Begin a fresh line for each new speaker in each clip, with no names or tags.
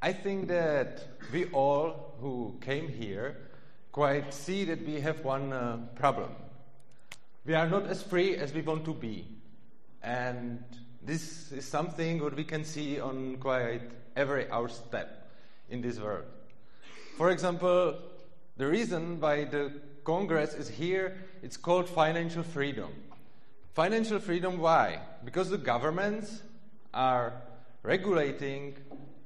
I think that we all who came here quite see that we have one uh, problem. We are not as free as we want to be. And this is something what we can see on quite every our step in this world. For example, the reason why the Congress is here, it's called financial freedom. Financial freedom, why? Because the governments are regulating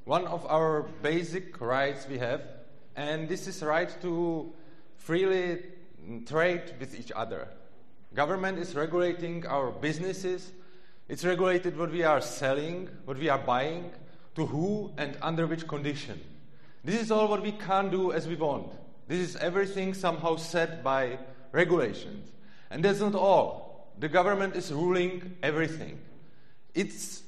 one of our basic rights we have, and this is right to freely trade with each other. Government is regulating our businesses, it's regulated what we are selling, what we are buying, to who and under which condition. This is all what we can do as we want. This is everything somehow set by regulations. And that's not all. The government is ruling everything. It's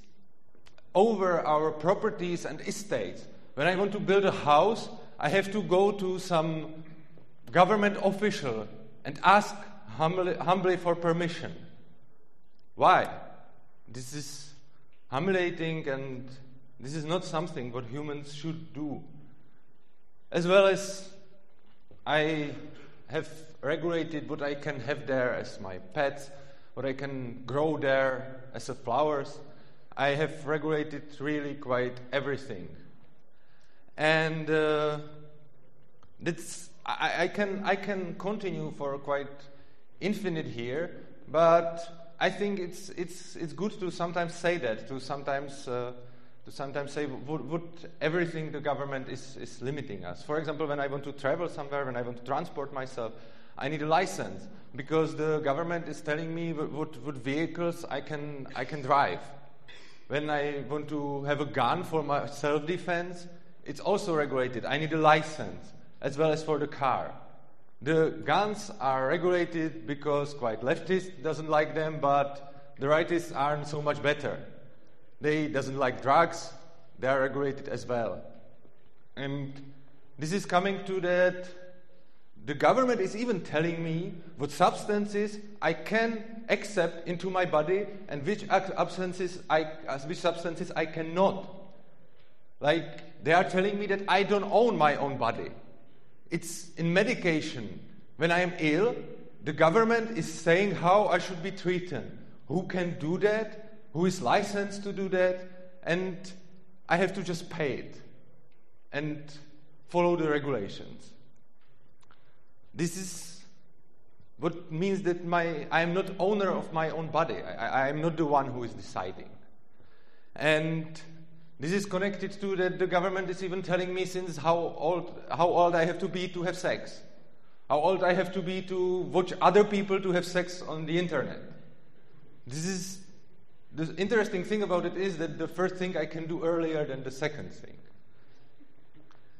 over our properties and estates. When I want to build a house, I have to go to some government official and ask humbly, humbly for permission. Why? This is humiliating and this is not something what humans should do. As well as I have regulated what I can have there as my pets, what I can grow there as flowers. I have regulated really quite everything. And uh, that's, I, I, can, I can continue for quite infinite here, but I think it's, it's, it's good to sometimes say that, to sometimes, uh, to sometimes say what, what everything the government is, is limiting us. For example, when I want to travel somewhere, when I want to transport myself, I need a license because the government is telling me what, what vehicles I can, I can drive. When I want to have a gun for my self defense, it's also regulated. I need a license as well as for the car. The guns are regulated because quite leftist doesn't like them, but the rightists aren't so much better. They doesn't like drugs, they are regulated as well. And this is coming to that the government is even telling me what substances I can accept into my body and which substances I, uh, which substances I cannot. Like they are telling me that I don't own my own body. It's in medication. When I am ill, the government is saying how I should be treated. Who can do that? Who is licensed to do that? And I have to just pay it and follow the regulations. This is what means that my, I am not owner of my own body. I, I am not the one who is deciding. And this is connected to that the government is even telling me since how old, how old I have to be to have sex. How old I have to be to watch other people to have sex on the internet. This is the interesting thing about it is that the first thing I can do earlier than the second thing.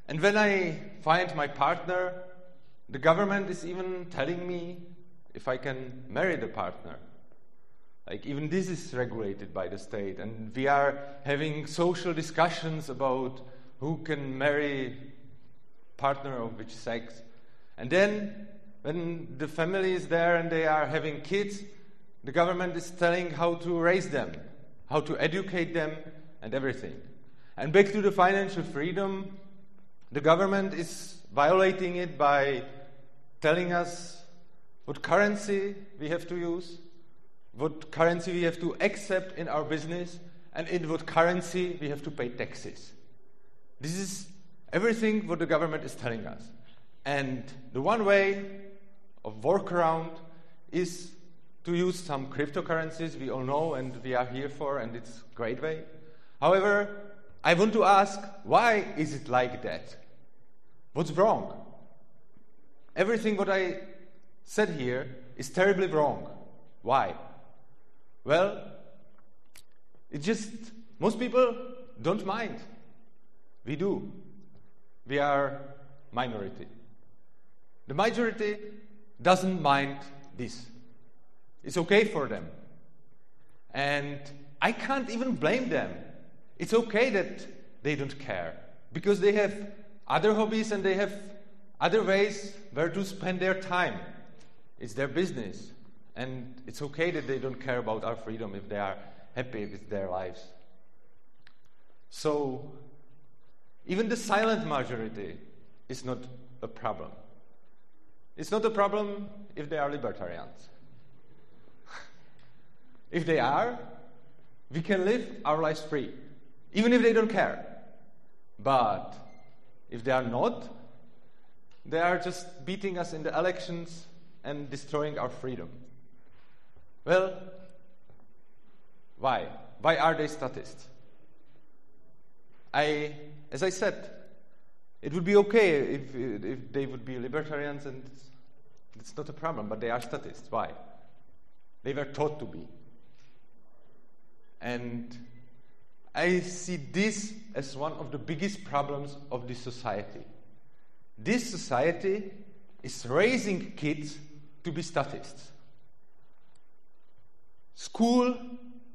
And when I find my partner, the government is even telling me if I can marry the partner. Like, even this is regulated by the state. And we are having social discussions about who can marry partner of which sex. And then, when the family is there and they are having kids, the government is telling how to raise them, how to educate them, and everything. And back to the financial freedom, the government is violating it by telling us what currency we have to use, what currency we have to accept in our business, and in what currency we have to pay taxes. This is everything what the government is telling us. And the one way of workaround is to use some cryptocurrencies we all know and we are here for, and it's a great way. However, I want to ask why is it like that? What's wrong? Everything what I said here is terribly wrong. Why? Well, it just, most people don't mind. We do. We are minority. The majority doesn't mind this. It's okay for them. And I can't even blame them. It's okay that they don't care because they have other hobbies and they have other ways where to spend their time. It's their business. And it's okay that they don't care about our freedom if they are happy with their lives. So, even the silent majority is not a problem. It's not a problem if they are libertarians. if they are, we can live our lives free, even if they don't care. But if they are not, they are just beating us in the elections and destroying our freedom. Well, why? Why are they statists? I, as I said, it would be okay if, if they would be libertarians and it's not a problem, but they are statists. Why? They were taught to be. And I see this as one of the biggest problems of this society. This society is raising kids to be statists. School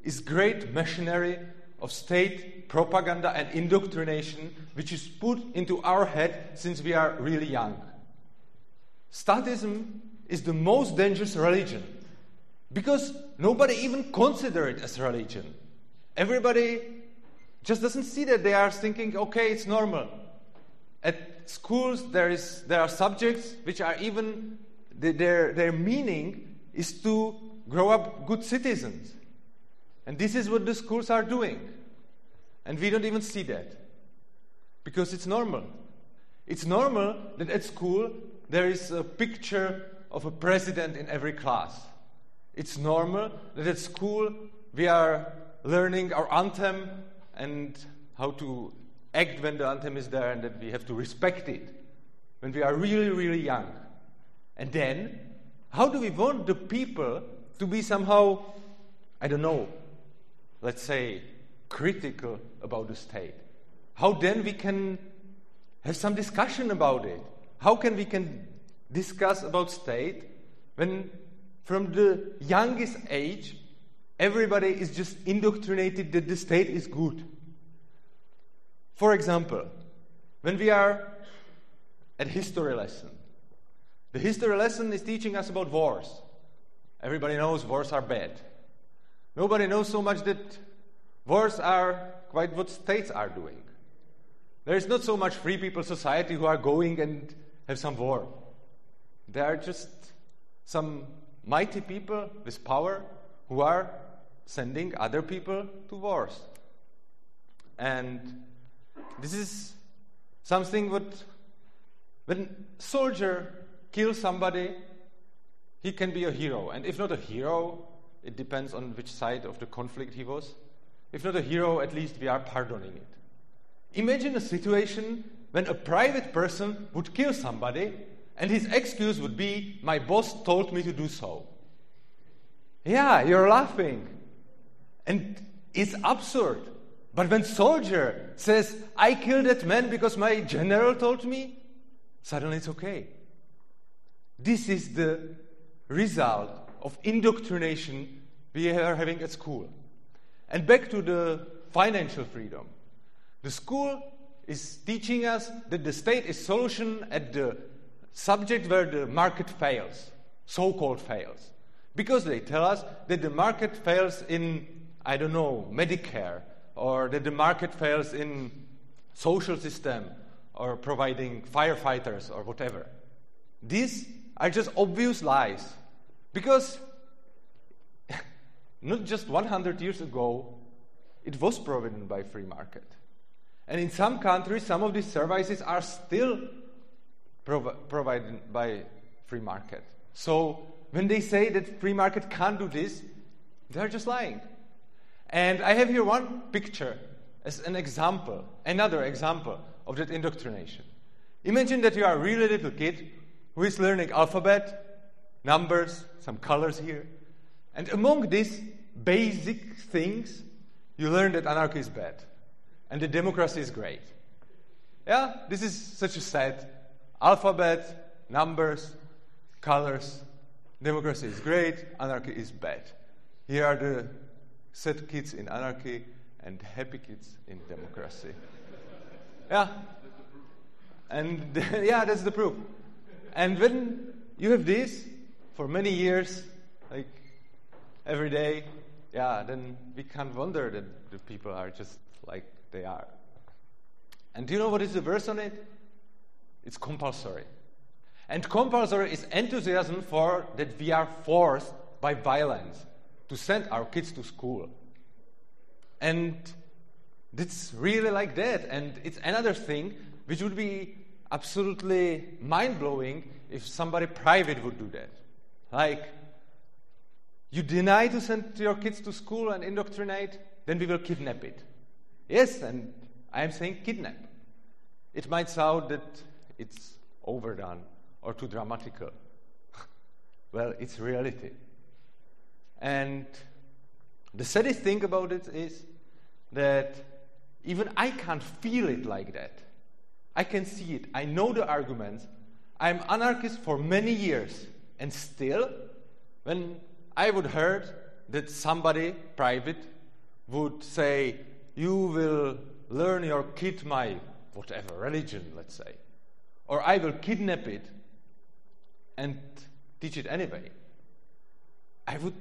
is great machinery of state propaganda and indoctrination which is put into our head since we are really young. Statism is the most dangerous religion because nobody even considers it as religion. Everybody just doesn't see that. They are thinking, okay, it's normal. At schools, there, is, there are subjects which are even, their, their meaning is to grow up good citizens. And this is what the schools are doing. And we don't even see that. Because it's normal. It's normal that at school there is a picture of a president in every class. It's normal that at school we are learning our anthem and how to act when the anthem is there and that we have to respect it when we are really, really young. And then, how do we want the people to be somehow, I don't know, let's say, critical about the state? How then we can have some discussion about it? How can we can discuss about state when from the youngest age everybody is just indoctrinated that the state is good. For example, when we are at history lesson, the history lesson is teaching us about wars. Everybody knows wars are bad. Nobody knows so much that wars are quite what states are doing. There is not so much free people society who are going and have some war. There are just some mighty people with power who are sending other people to wars. And this is something what when soldier kills somebody, he can be a hero. And if not a hero, it depends on which side of the conflict he was. If not a hero, at least we are pardoning it. Imagine a situation when a private person would kill somebody and his excuse would be, My boss told me to do so. Yeah, you're laughing. And it's absurd. But when soldier says, I killed that man because my general told me, suddenly it's okay. This is the result of indoctrination we are having at school. And back to the financial freedom. The school is teaching us that the state is solution at the subject where the market fails, so-called fails. Because they tell us that the market fails in I don't know, Medicare, or that the market fails in social system, or providing firefighters, or whatever. These are just obvious lies. Because not just 100 years ago, it was provided by free market. And in some countries, some of these services are still prov- provided by free market. So when they say that free market can't do this, they're just lying. And I have here one picture as an example, another example of that indoctrination. Imagine that you are a really little kid who is learning alphabet, numbers, some colors here. And among these basic things, you learn that anarchy is bad and that democracy is great. Yeah, this is such a set. Alphabet, numbers, colors, democracy is great, anarchy is bad. Here are the sad kids in anarchy and happy kids in democracy. yeah. And yeah, that's the proof. And when you have this for many years, like every day, yeah, then we can't wonder that the people are just like they are. And do you know what is the verse on it? It's compulsory. And compulsory is enthusiasm for that we are forced by violence to send our kids to school. And it's really like that. And it's another thing which would be absolutely mind blowing if somebody private would do that. Like, you deny to send your kids to school and indoctrinate, then we will kidnap it. Yes, and I am saying kidnap. It might sound that it's overdone or too dramatical. well, it's reality. And the saddest thing about it is that even I can't feel it like that. I can see it. I know the arguments. I'm anarchist for many years. And still, when I would heard that somebody private would say, you will learn your kid my whatever religion, let's say, or I will kidnap it and teach it anyway. I would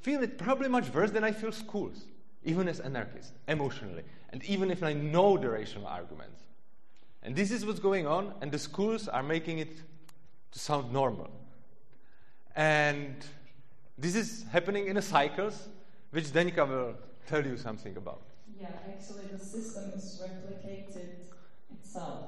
feel it probably much worse than I feel schools, even as anarchist, emotionally, and even if I know the rational arguments. And this is what's going on, and the schools are making it to sound normal. And this is happening in a cycles, which Zdenka will tell you something about.
Yeah, actually, the system is replicated itself.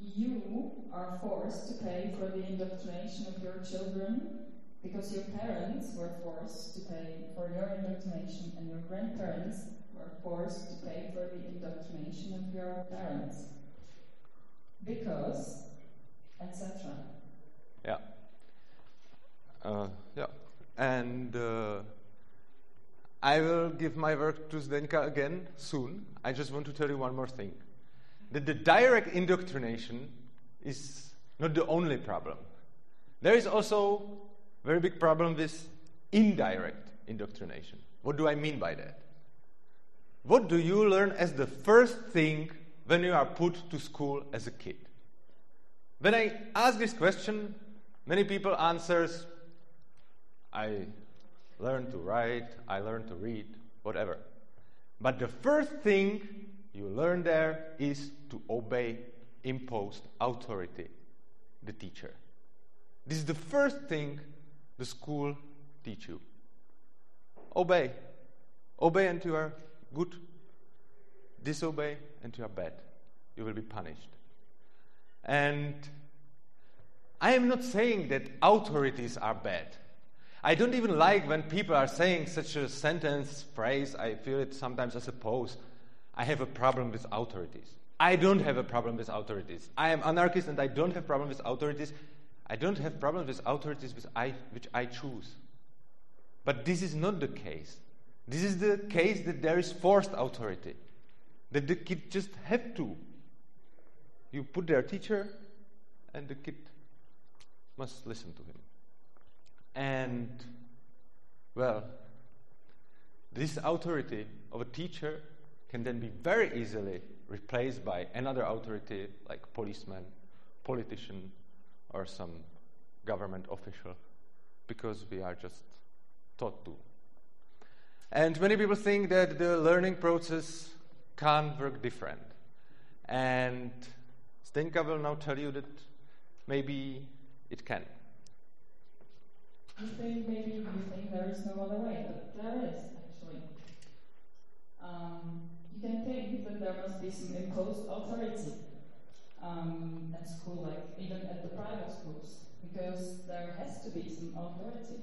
You are forced to pay for the indoctrination of your children because your parents were forced to pay for your indoctrination, and your grandparents were forced to pay for the indoctrination of your parents. Because, etc.
Yeah. Uh, yeah. And uh, I will give my work to Zdenka again soon. I just want to tell you one more thing. That the direct indoctrination is not the only problem. There is also very big problem with indirect indoctrination. What do I mean by that? What do you learn as the first thing when you are put to school as a kid? When I ask this question, many people answers, I learn to write, I learn to read, whatever. But the first thing you learn there is to obey imposed authority, the teacher. This is the first thing the school teach you. Obey. Obey and you are good. Disobey and you are bad. You will be punished. And I am not saying that authorities are bad. I don't even like when people are saying such a sentence, phrase. I feel it sometimes as a pose. I have a problem with authorities. I don't have a problem with authorities. I am anarchist and I don't have a problem with authorities. I don't have problems with authorities which I, which I choose. But this is not the case. This is the case that there is forced authority. That the kid just have to. You put their teacher and the kid must listen to him. And, well, this authority of a teacher can then be very easily replaced by another authority like policeman, politician, or some government official because we are just taught to. And many people think that the learning process can work different. And Zdenka will now tell you that maybe it can.
You think maybe you think there is no other way, but there is actually. Um, you can think that there must be some imposed authority um, at school, like even at the private schools, because there has to be some authority.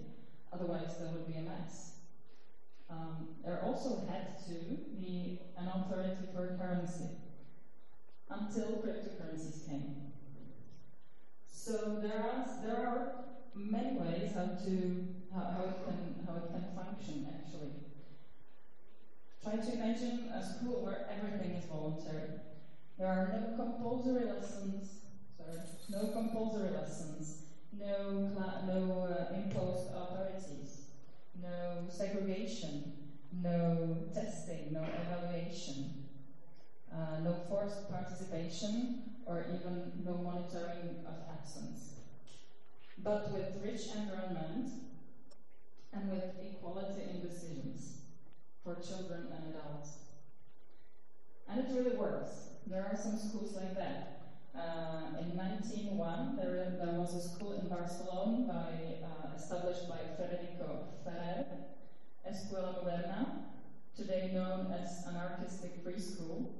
Otherwise, there would be a mess. Um, there also had to be an authority for currency until cryptocurrencies came. So there are there are many ways how to how, how it can how it can function actually. Try to imagine a school where everything is voluntary. There are no compulsory lessons. Sorry, no compulsory lessons. No no uh, imposed authorities. No segregation. No testing. No evaluation. Uh, no forced participation or even no monitoring of absence. But with rich environment and with equality in decisions for children and adults. And it really works. There are some schools like that. Uh, in 1901, there, there, was a school in Barcelona by, uh, established by Federico Ferrer, Escuela Moderna, today known as Anarchistic Free School.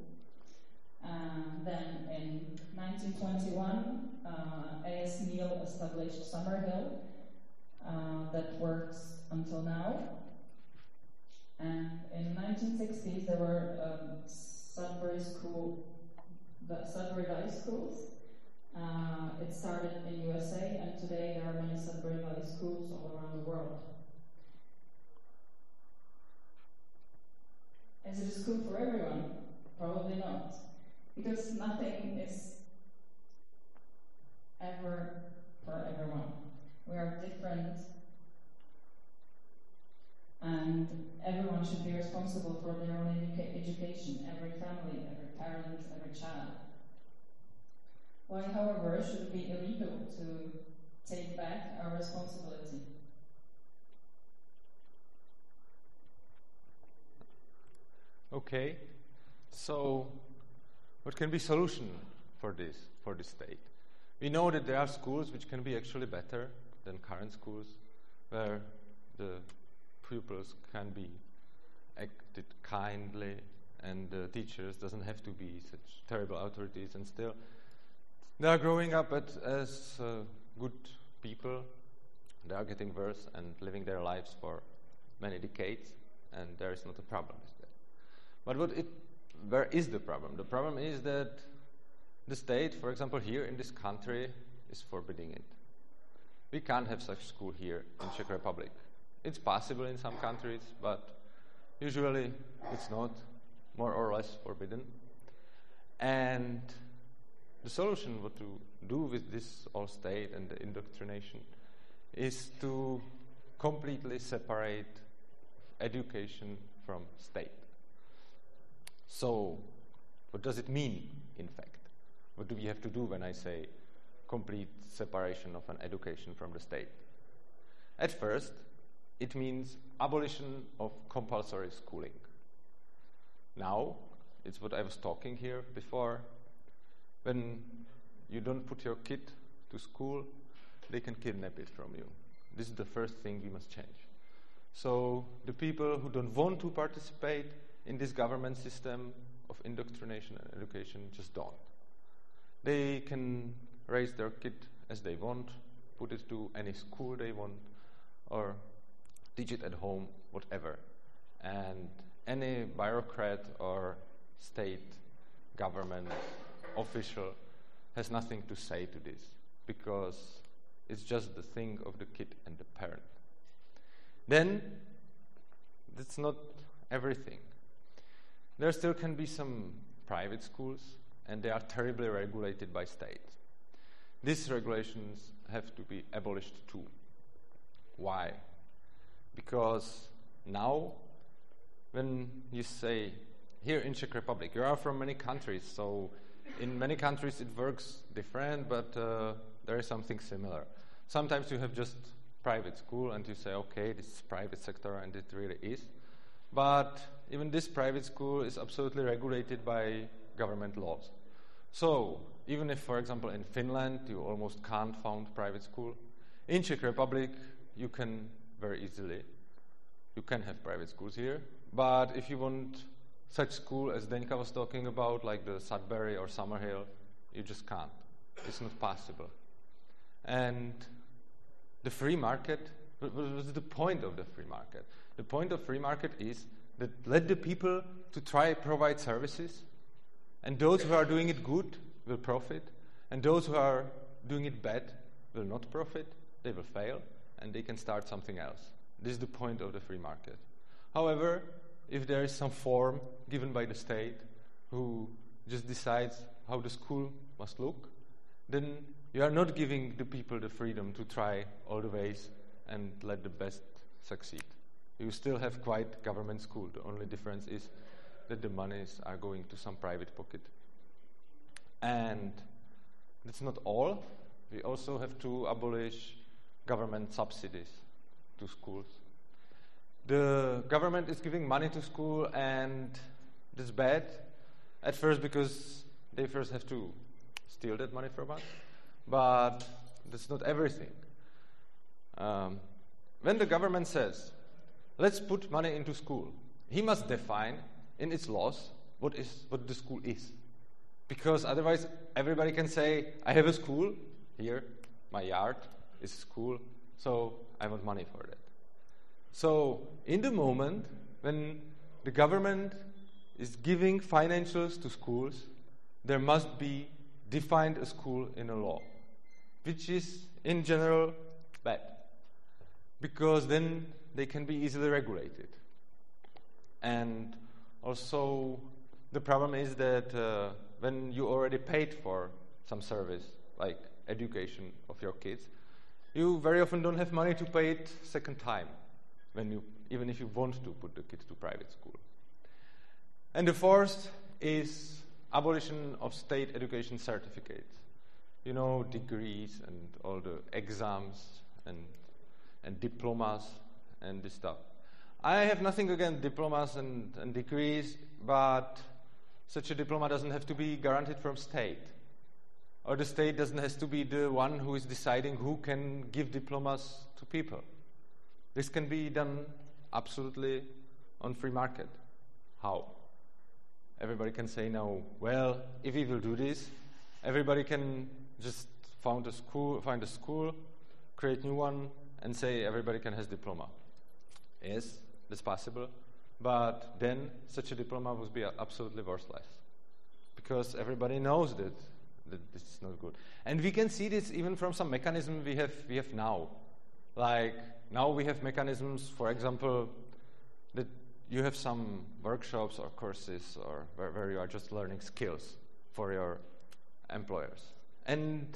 Uh, then in 1921, uh, A.S. Neill established Summerhill, uh, that works until now. And in 1960s, there were um, Sudbury School, Sudbury Valley Schools. Uh, it started in USA, and today there are many Sudbury Valley schools all around the world. Is it a school for everyone? Probably not. Because nothing is ever for everyone. We are different and everyone should be responsible for their own educa- education, every family, every parent, every child. Why, however, should it be illegal to take back our responsibility?
Okay, so what can be solution for this, for the state? We know that there are schools which can be actually better than current schools, where the pupils can be acted kindly and the teachers doesn't have to be such terrible authorities and still they are growing up at, as uh, good people they are getting worse and living their lives for many decades and there is not a problem with that. But what it where is the problem? The problem is that the state for example here in this country is forbidding it. We can't have such school here in czech republic it's possible in some countries, but usually it's not, more or less forbidden. And the solution, what to do with this all state and the indoctrination, is to completely separate education from state. So, what does it mean, in fact? What do we have to do when I say complete separation of an education from the state? At first, it means abolition of compulsory schooling. Now, it's what I was talking here before. When you don't put your kid to school, they can kidnap it from you. This is the first thing we must change. So, the people who don't want to participate in this government system of indoctrination and education just don't. They can raise their kid as they want, put it to any school they want, or teach it at home, whatever. And any bureaucrat or state government official has nothing to say to this because it's just the thing of the kid and the parent. Then, that's not everything. There still can be some private schools, and they are terribly regulated by state. These regulations have to be abolished too. Why? Because now when you say here in Czech Republic, you are from many countries, so in many countries it works different, but uh, there is something similar. Sometimes you have just private school and you say, okay, this is private sector, and it really is. But even this private school is absolutely regulated by government laws. So even if, for example, in Finland you almost can't found private school, in Czech Republic you can very easily. You can have private schools here, but if you want such school as Zdenka was talking about, like the Sudbury or Summerhill, you just can't. It's not possible. And the free market, was the point of the free market? The point of free market is that let the people to try provide services, and those who are doing it good will profit, and those who are doing it bad will not profit, they will fail, and they can start something else. This is the point of the free market. However, if there is some form given by the state who just decides how the school must look, then you are not giving the people the freedom to try all the ways and let the best succeed. You still have quite government school. The only difference is that the monies are going to some private pocket. And that's not all. We also have to abolish government subsidies to schools. The government is giving money to school, and that's bad. At first, because they first have to steal that money from us. But that's not everything. Um, when the government says, let's put money into school, he must define in its laws what is what the school is. Because otherwise everybody can say, I have a school here, my yard is school, so I want money for that. So in the moment when the government is giving financials to schools, there must be defined a school in a law, which is in general bad, because then they can be easily regulated. And also, the problem is that uh, when you already paid for some service, like education of your kids, you very often don't have money to pay it second time, when you, even if you want to put the kids to private school. And the fourth is abolition of state education certificates. You know, degrees and all the exams and, and diplomas and this stuff. I have nothing against diplomas and, and degrees, but such a diploma doesn't have to be guaranteed from state. Or the state doesn't have to be the one who is deciding who can give diplomas to people. This can be done absolutely on free market. How? everybody can say now, well, if we will do this, everybody can just found a school, find a school, create new one, and say everybody can has diploma. Yes, that's possible, but then such a diploma would be absolutely worthless because everybody knows that this is not good. And we can see this even from some mechanism we have we have now. Like now we have mechanisms, for example, that you have some workshops or courses or where, where you are just learning skills for your employers. And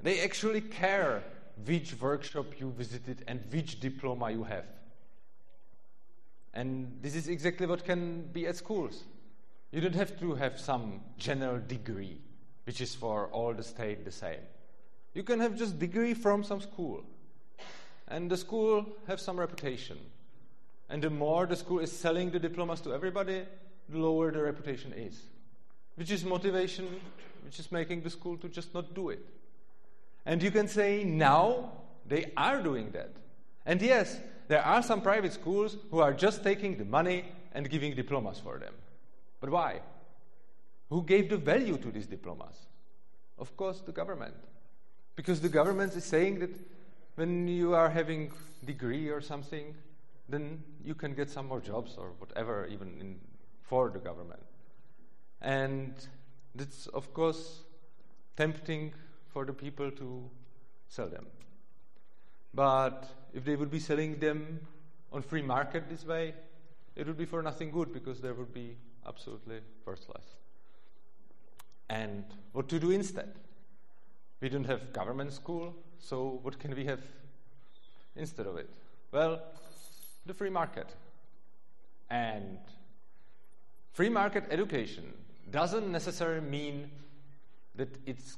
they actually care which workshop you visited and which diploma you have. And this is exactly what can be at schools. You don't have to have some general degree, which is for all the state the same. You can have just degree from some school. And the school have some reputation. And the more the school is selling the diplomas to everybody, the lower the reputation is. Which is motivation, which is making the school to just not do it. And you can say now they are doing that. And yes, there are some private schools who are just taking the money and giving diplomas for them. But why? Who gave the value to these diplomas? Of course, the government. Because the government is saying that when you are having degree or something, then you can get some more jobs or whatever, even in, for the government. And that's, of course, tempting for the people to sell them. But if they would be selling them on free market this way, it would be for nothing good because they would be absolutely worthless. And what to do instead? We don't have government school, so what can we have instead of it? Well, the free market. And free market education doesn't necessarily mean that it's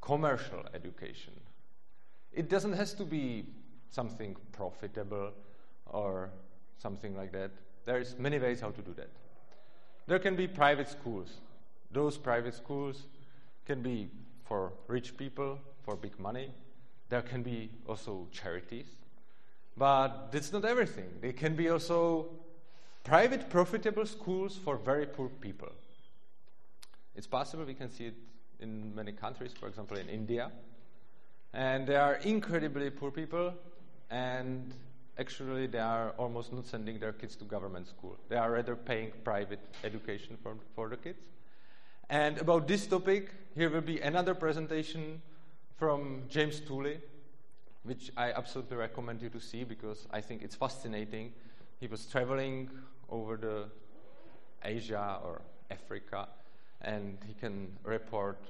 commercial education. It doesn't have to be something profitable or something like that. There's many ways how to do that. There can be private schools. Those private schools can be for rich people, for big money. There can be also charities. But that's not everything. They can be also private, profitable schools for very poor people. It's possible, we can see it in many countries, for example, in India. And they are incredibly poor people, and actually, they are almost not sending their kids to government school. They are rather paying private education for, for the kids. And about this topic, here will be another presentation from James Tooley, which I absolutely recommend you to see because I think it's fascinating. He was traveling over the Asia or Africa, and he can report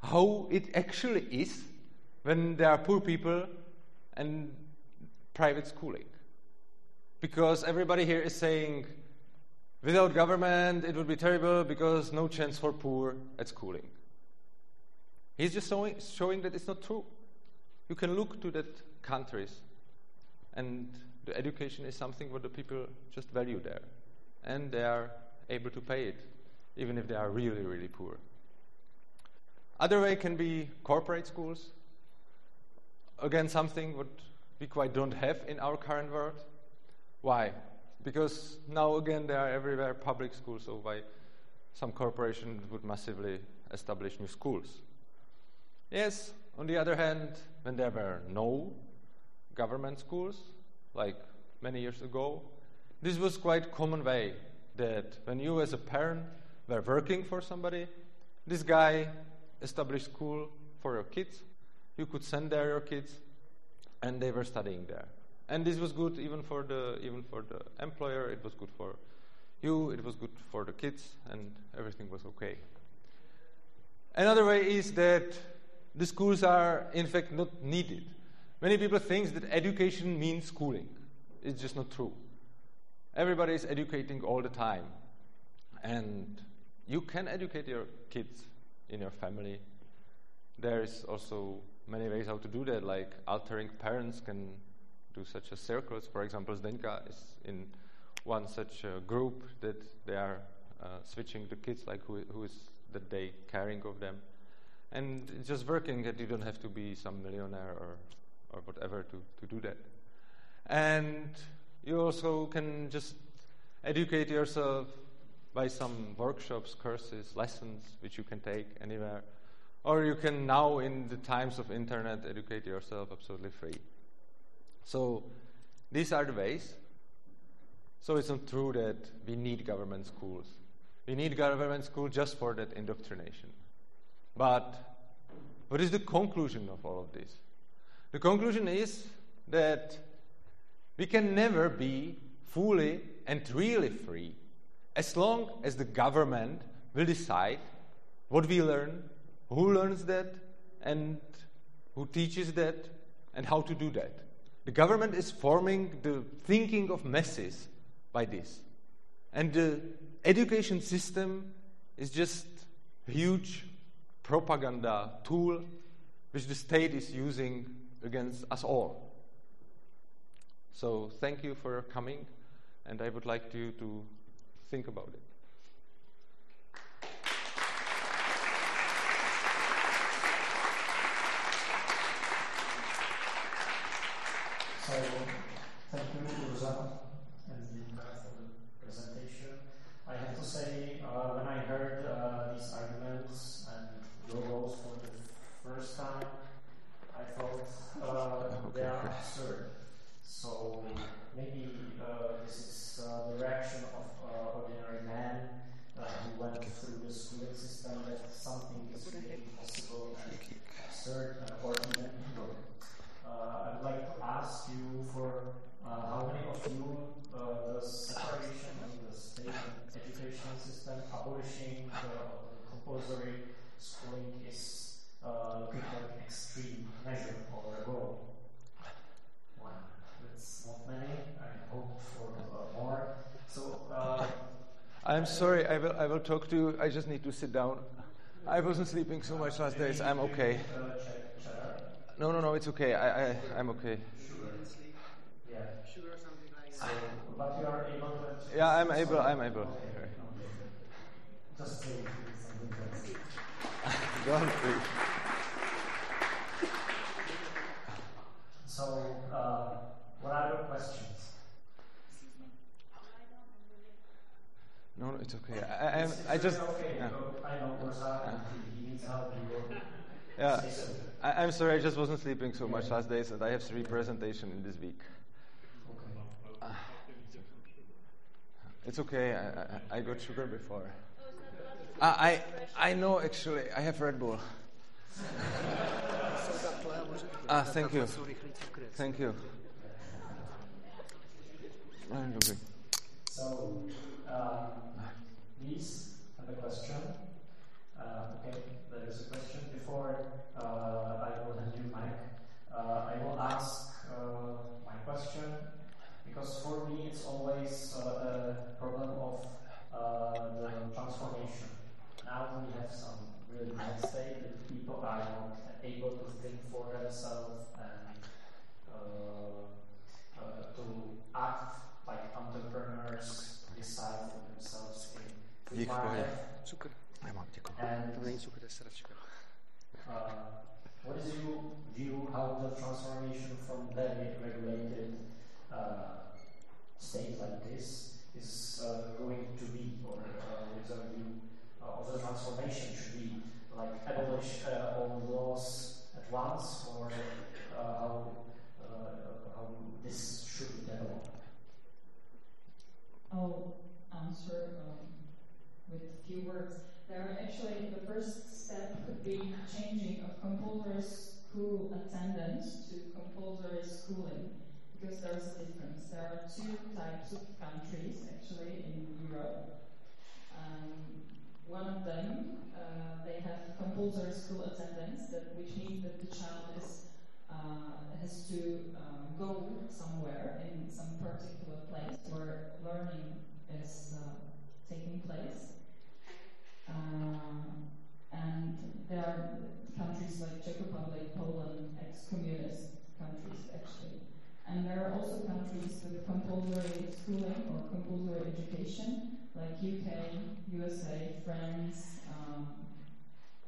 how it actually is when there are poor people and private schooling. Because everybody here is saying, without government, it would be terrible because no chance for poor at schooling. He's just showing, that it's not true. You can look to that countries, and the education is something what the people just value there, and they are able to pay it even if they are really, really poor. Other way can be corporate schools. Again, something what we quite don't have in our current world. Why? Because now again they are everywhere public schools, so why some corporation would massively establish new schools? Yes, on the other hand, when there were no government schools, like many years ago, this was quite common way that when you as a parent were working for somebody, this guy established school for your kids. You could send there your kids, and they were studying there. And this was good even for the even for the employer. It was good for you. It was good for the kids, and everything was okay. Another way is that the schools are in fact not needed. Many people think that education means schooling. It's just not true. Everybody is educating all the time, and you can educate your kids in your family. There is also many ways how to do that, like altering parents can do such as circles. For example, Zdenka is in one such uh, group that they are uh, switching the kids, like who, who is the day caring of them. And it's just working that you don't have to be some millionaire or, or whatever to, to do that. And you also can just educate yourself by some workshops, courses, lessons which you can take anywhere. Or you can now, in the times of internet, educate yourself absolutely free. So these are the ways. So it's not true that we need government schools. We need government school just for that indoctrination. But what is the conclusion of all of this? The conclusion is that we can never be fully and really free as long as the government will decide what we learn, who learns that, and who teaches that, and how to do that. The government is forming the thinking of masses by this. And the education system is just a huge propaganda tool which the state is using against us all. So thank you for coming, and I would like you to think about it.
So, thank you, Rosa and Linda, for the presentation. I have to say, uh, when I heard uh, these arguments and your goals for the first time, I thought uh, they are absurd. So, maybe uh, this is uh, the reaction of uh, ordinary man uh, who went through the schooling system that something is really possible and absurd uh, or even evil. Uh, I'd like to ask you for uh, how many of you uh, the separation of the state and education system, abolishing the compulsory schooling is uh, looking like an extreme measure or a goal? One. That's not many. I hope for uh, more. So. Uh,
I'm sorry, I will, I will talk to you. I just need to sit down. I wasn't sleeping so much last days. I'm okay. No, no, no, it's okay. I, I, I'm okay.
Yeah.
I'm able, I'm able.
Okay. Just say something else.
Go on, please.
So, uh, what are your questions?
No, no, it's okay. I, I, I just.
okay.
yeah.
uh, I know Rosa, he needs help. He will
Yeah. I, I'm sorry, I just wasn't sleeping so much last days, and I have three presentations in this week.
Okay.
It's okay. I, I, I got sugar before. I, I I know actually. I have Red Bull. Ah, thank you. Thank you.
So, um, please have a question. Uh, okay, there is a question. Before uh, I will hand you mic, uh, I will ask uh, my question because for me it's always uh, a problem of the transformation. Now we have some really bad state that people are not able to think for themselves and to act like entrepreneurs, decide for themselves in free market.
powie.
cukr.
Nemám, děkuji.
And
To není cukr, to je sračka.
uh, what is your view how the transformation from very regulated uh, state like this is uh, going to be, or uh, what is your view uh, of the transformation should be like abolish uh, all laws at once, or uh, how uh, how this should develop?
Answer um, with a few words. There actually the first step could be changing of compulsory school attendance to compulsory schooling because there's a difference. There are two types of countries actually in Europe. Um, one of them uh, they have compulsory school attendance, that which means that the child is has to uh, go somewhere in some particular place where learning is uh, taking place. Uh, and there are countries like Czech Republic, Poland, ex-communist countries actually. And there are also countries with compulsory schooling or compulsory education, like UK, USA, France, um,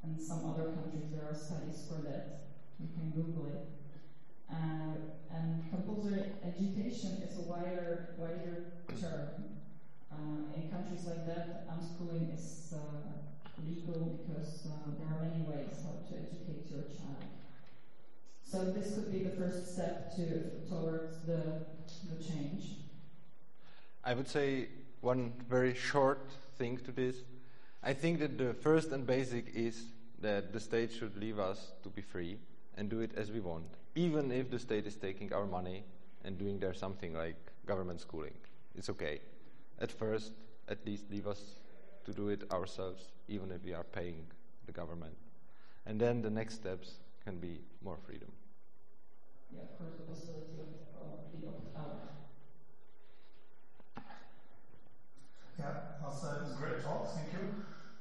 and some other countries. There are studies for that. You can Google it. Uh, and compulsory education is a wider, wider term. Uh, in countries like that, unschooling is uh, legal because uh, there are many ways how to educate your child. So this could be the first step to towards the the change.
I would say one very short thing to this. I think that the first and basic is that the state should leave us to be free and do it as we want, even if the state is taking our money and doing there something like government schooling. It's okay. At first, at least leave us to do it ourselves, even if we are paying the government. And then the next steps can be more freedom.
Yeah, of course, the possibility of the opt out.
Yeah, that's a that's a great talk. Thank you.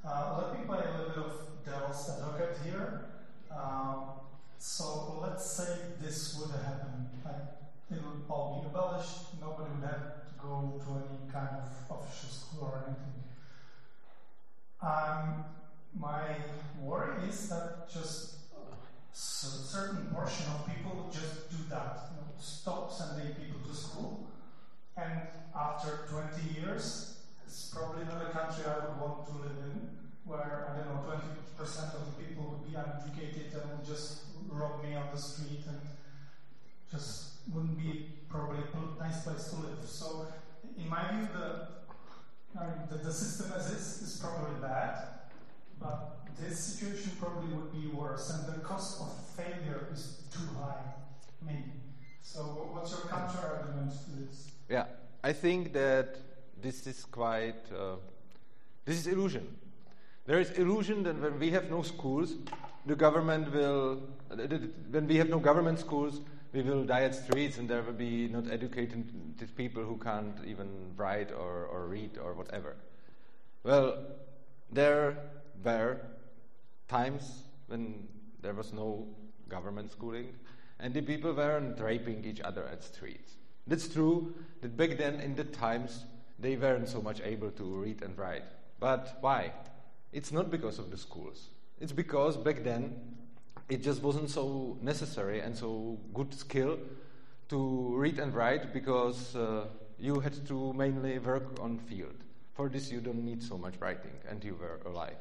Uh, let me play a little bit of devil's advocate here. Um, so let's say this would happen, like it would all be abolished. Nobody would have to go to any kind of official school or anything. Um, my worry is that just a certain portion of people just do that, you know, stop sending people to school, and after 20 years, it's probably not a country I would want to live in, where, I don't know, 20% of the people would be uneducated and would just rob me on the street and just wouldn't be probably a nice place to live. So, in my view, the, I mean, the, the system as is is probably bad, but this situation probably would be worse, and the cost of failure is too high, maybe. So, what's your counter argument to this?
Yeah, I think that this is quite uh, this is illusion. There is illusion that when we have no schools, the government will. uh, When we have no government schools, we will die at streets, and there will be not educated people who can't even write or, or read or whatever. Well, there were times when there was no government schooling, and the people weren't raping each other at streets. That's true that back then, in the times, they weren't so much able to read and write. But why? It's not because of the schools. It's because back then it just wasn't so necessary and so good skill to read and write because uh, you had to mainly work on field. For this, you don't need so much writing, and you were alive.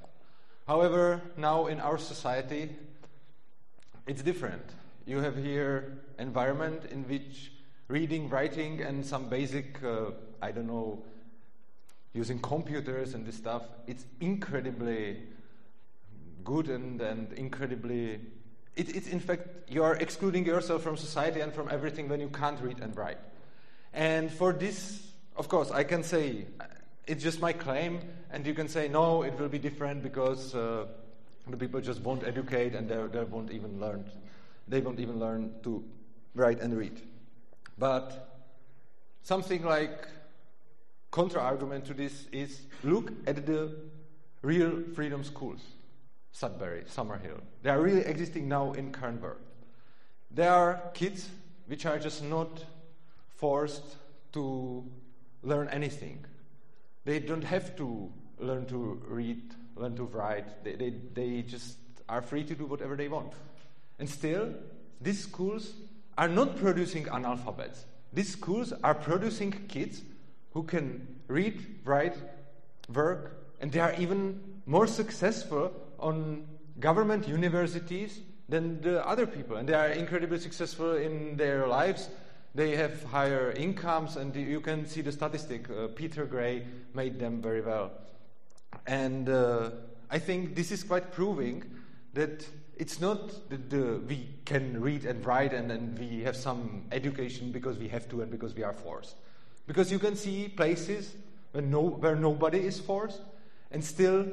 However, now in our society, it's different. You have here environment in which reading, writing, and some basic, uh, I don't know, using computers and this stuff, it's incredibly good and, and incredibly. It, it's in fact, you are excluding yourself from society and from everything when you can't read and write. And for this, of course, I can say uh, it's just my claim, and you can say no, it will be different because uh, the people just won't educate and they, they won't even learn. They won't even learn to write and read. But something like contra argument to this is look at the real freedom schools. Sudbury, Summerhill. They are really existing now in world. There are kids which are just not forced to learn anything. They don't have to learn to read learn to write. They, they, they just are free to do whatever they want. And still, these schools are not producing analphabets. These schools are producing kids who can read, write, work, and they are even more successful on government universities than the other people. And they are incredibly successful in their lives. They have higher incomes, and you can see the statistic. Uh, Peter Gray made them very well. And uh, I think this is quite proving that it's not that the, we can read and write and, and we have some education because we have to and because we are forced. Because you can see places where, no, where nobody is forced and still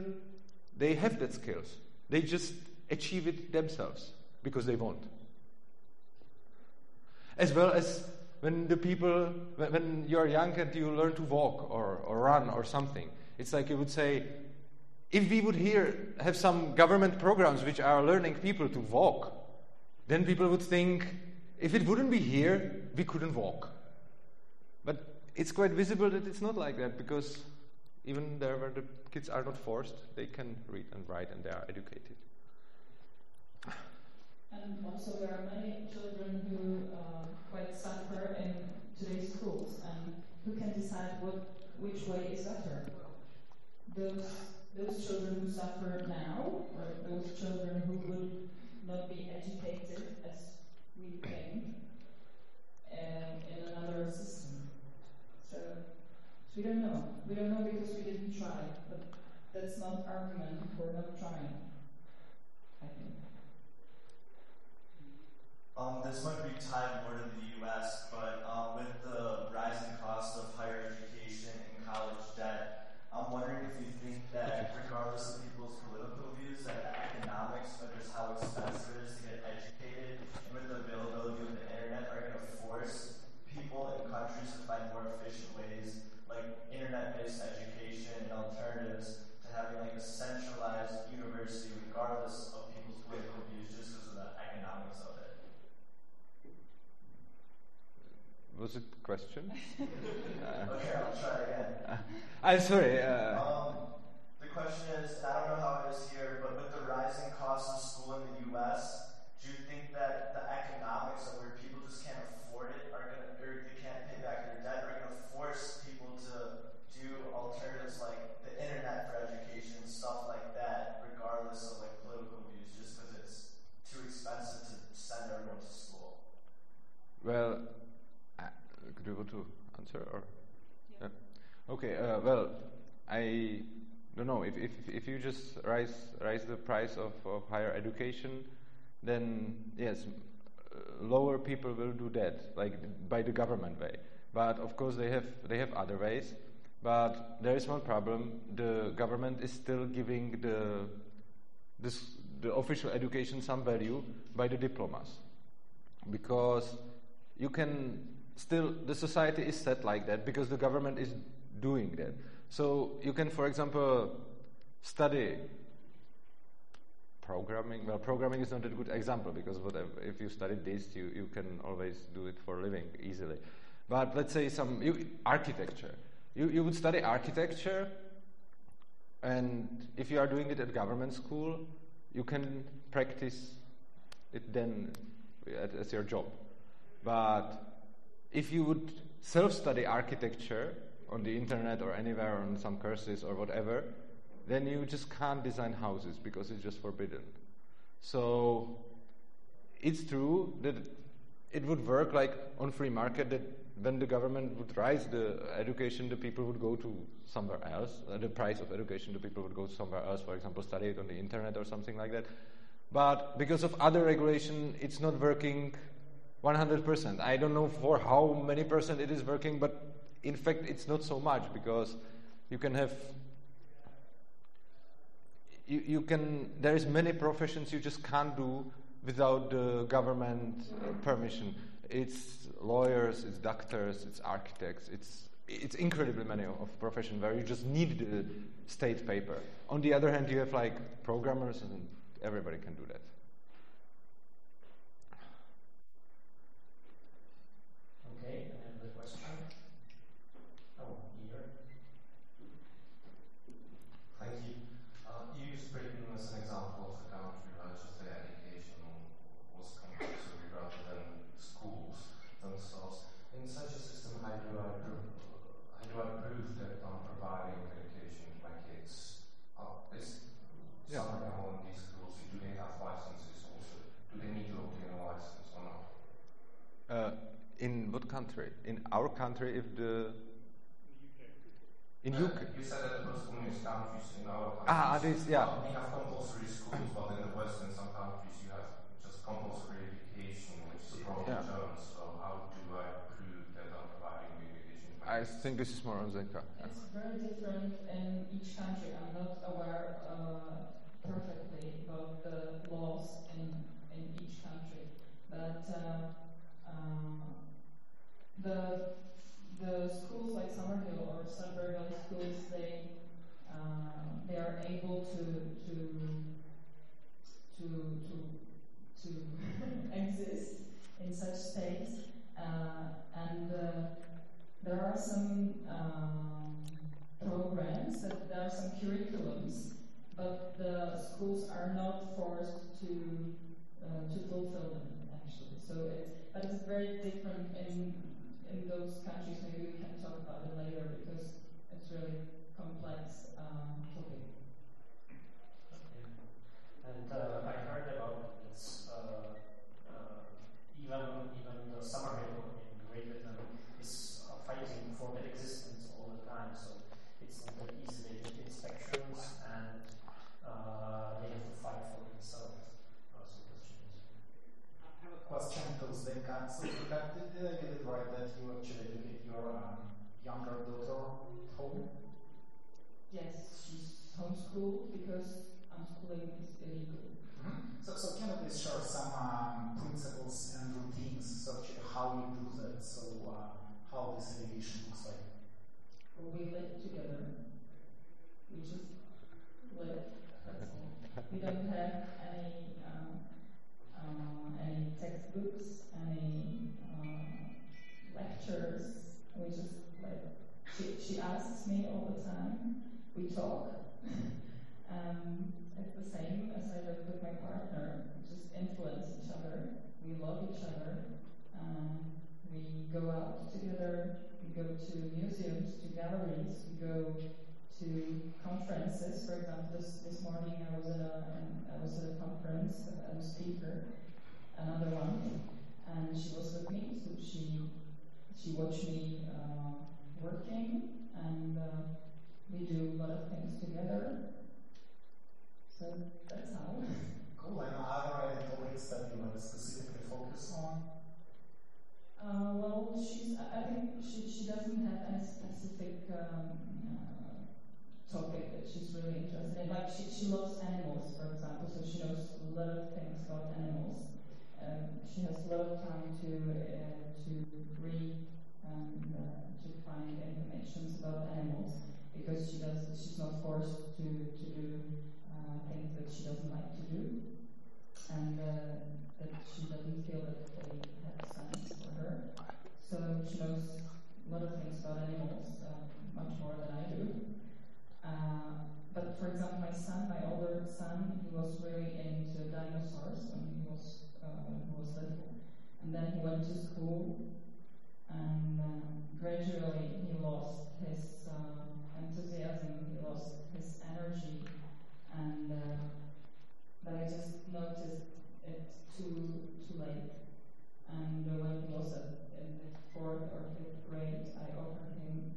they have that skills. They just achieve it themselves because they want. As well as when the people, when, you're young and you learn to walk or, or run or something, it's like you would say, if we would here have some government programs which are learning people to walk, then people would think, if it wouldn't be here, we couldn't walk. It's quite visible that it's not like that because even there where the kids are not forced, they can read and write and they are educated.
And also, there are many children who uh, quite suffer in today's schools and who can decide what which way is better. Those those children who suffer now, or those children who would not be educated as we think uh, in another system. We don't know. We don't know because we didn't try, but that's not argument for not trying. I think.
Um, this might be tied more to the U.S., but um, with the rising cost of higher education and college debt, I'm wondering if you think that, regardless of people's political views, that economics of just how expensive it is to get educated, and with the availability of the internet, are going to force people in countries to find more efficient ways, like internet-based education and alternatives, to having like a centralized university, regardless of people's political views, just because of the economics of it.
Was it a question? uh,
Okay, I'll try again.
I'm sorry. Uh,
Um, the question is, I don't know how it is here, but with the rising cost of school in the U.S., do you think that the economics of where people just can't afford it are going to, or they can't pay back their debt, are going to force people to do alternatives like the internet for education, stuff like that, regardless of like political views, just because it's too expensive to send everyone to school?
well, uh, could you want to answer or? Yeah. Okay. Uh, well, I don't know if, if if you just raise rise the price of, of higher education, then yes, lower people will do that, like by the government way. But of course, they have they have other ways. But there is one problem: the government is still giving the this, the official education some value by the diplomas, because you can still the society is set like that because the government is doing that. So you can, for example, study programming. Well, programming is not a good example because whatever, if you study this, you, you can always do it for a living easily. But let's say some you, architecture. You, you would study architecture, and if you are doing it at government school, you can practice it then at, as your job. But if you would self-study architecture on the internet or anywhere on some courses or whatever, then you just can't design houses because it's just forbidden. So it's true that it would work like on free market that when the government would rise the education, the people would go to somewhere else. Uh, the price of education, the people would go somewhere else, for example, study it on the internet or something like that. But because of other regulation, it's not working 100%. I don't know for how many percent it is working, but in fact, it's not so much because you can have you, you can there is many professions you just can't do without the government uh, permission. It's lawyers, it's doctors, it's architects, it's it's incredibly many of professions where you just need the state paper. On the other hand, you have like programmers and everybody can do that.
Okay, another question? Oh, here.
Thank you. Uh, you
what country? In our country, if the in
Uh,
UK.
You said that it was only countries in our countries.
Ah, this yeah.
We have compulsory schools, but in the West, in some countries, you have just compulsory education, which is a problem
Yeah.
terms. So how do I prove that I'm providing education?
I think this is more on Zdenka. Yeah.
It's very different in each country. I'm not aware uh, perfectly about the laws in, in each country, but uh, uh, the the schools like Summerhill or Sudbury Valley schools, they uh, they are able to to to to to exist in such states, uh, and uh, there are some um, programs that there are some curriculums, but the schools are not forced to uh, to fulfill them actually. So it's but it's very different in those countries. Maybe we can talk about it later because it's really complex um, topic.
And uh, I heard about this, uh, uh, even even the Summerhill in Great Britain is uh, fighting for their existence all the time. So it's not that easy. They get inspections and uh, they have to fight for themselves. Uh, so that's changing.
I have a question to Zdenka. So, Zdenka, did, did I get it right that you actually educate your um, younger daughter at home?
Yes, homeschooled because unschooling is illegal.
Mm-hmm. So, so can you please share some um, principles and routines, so how you do that, so uh, how this education looks like?
We live together. We just live. That's. We don't have any um, uh, any textbooks, any uh, lectures. We just live. She, she asks me all the time. We talk. um, it's the same as I live with my partner. We just influence each other. We love each other. Um, we go out together. We go to museums, to galleries. We go to conferences. For example, this, this morning I was at a I was at a conference as a speaker, another one, and she was with me. So she she watched me uh, working, and uh, we do a lot of things together. So that's how.
Cool. And are there any topics that you like specifically focus on?
Uh, well, she's. I I think she, she doesn't have any specific um, uh, topic that she's really interested in. Like she, she loves animals, for example, so she knows a lot of things about animals. Um, she has a lot of time to uh, to read and uh, to find information about animals because she does. She's not forced to to do uh, things that she doesn't like to do, and uh, that she doesn't feel that they have sense for her. So she knows a lot of things about animals, uh, much more than I do. Uh, but for example, my son, my older son, he was really into dinosaurs when he was uh, when he was little, and then he went to school, and um, gradually he lost his uh, enthusiasm, he lost his energy, and uh, but I just noticed it too too late. And uh, when he was at, in the fourth or fifth grade, I offered him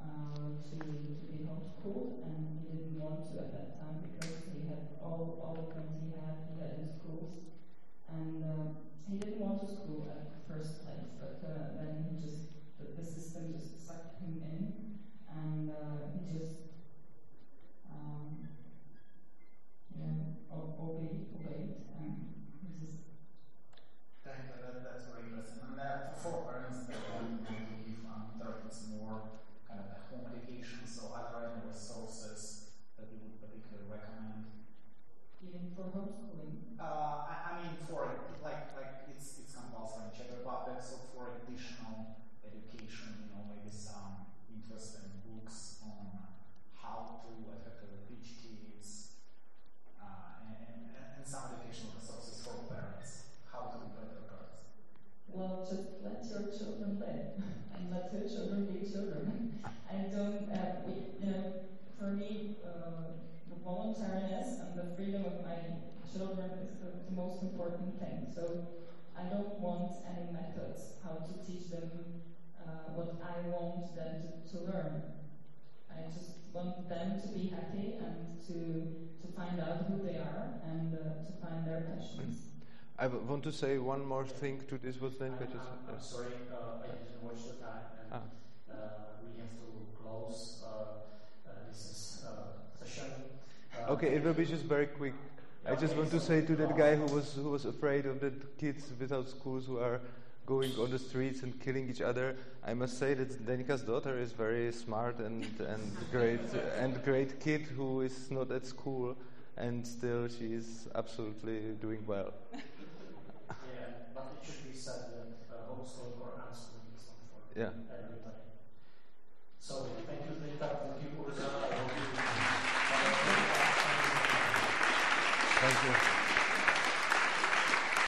uh, to to be homeschooled, and he didn't want to at that time because he had all all the friends he had he had in schools, and uh, he didn't want to school at the first place. But uh, then he just the, the system just sucked him in, and uh, he just um, yeah o- obeyed obeyed, and he just
Thank you. That, that's very interesting. And uh, for parents that want to give um, their kids more kind of a home education, so are there any resources that you would particularly recommend?
even for homeschooling.
Uh, I, I mean, for like like it's it's compulsory in Czech Republic, so for additional education, you know, maybe some interesting books on how to effectively teach kids, uh, and, and, and some educational resources for parents, how to prepare their girls.
Well, just let your children play and let your children be children. I don't, uh, we, you know, for me, uh, the voluntariness and the freedom of my children is the, the most important thing. So I don't want any methods how to teach them uh, what I want them to, to learn. I just want them to be happy and to to find out who they are and uh, to find their passions.
I w- want to say one more thing to this. Was then
I'm, I'm, I'm sorry, uh, I didn't watch the time, and
Ah.
uh, we have to close uh, uh, this is, uh, session. Uh,
Okay, it will be just very quick. I just want to say to that guy who was who was afraid of the kids without schools who are going on the streets and killing each other. I must say that Zdenka's daughter is very smart and and great and great kid who is not at school and still she is absolutely doing well.
Yeah, but it should be said that uh, homeschooling or unschooling is not for
Yeah.
everybody. So thank you, Rita.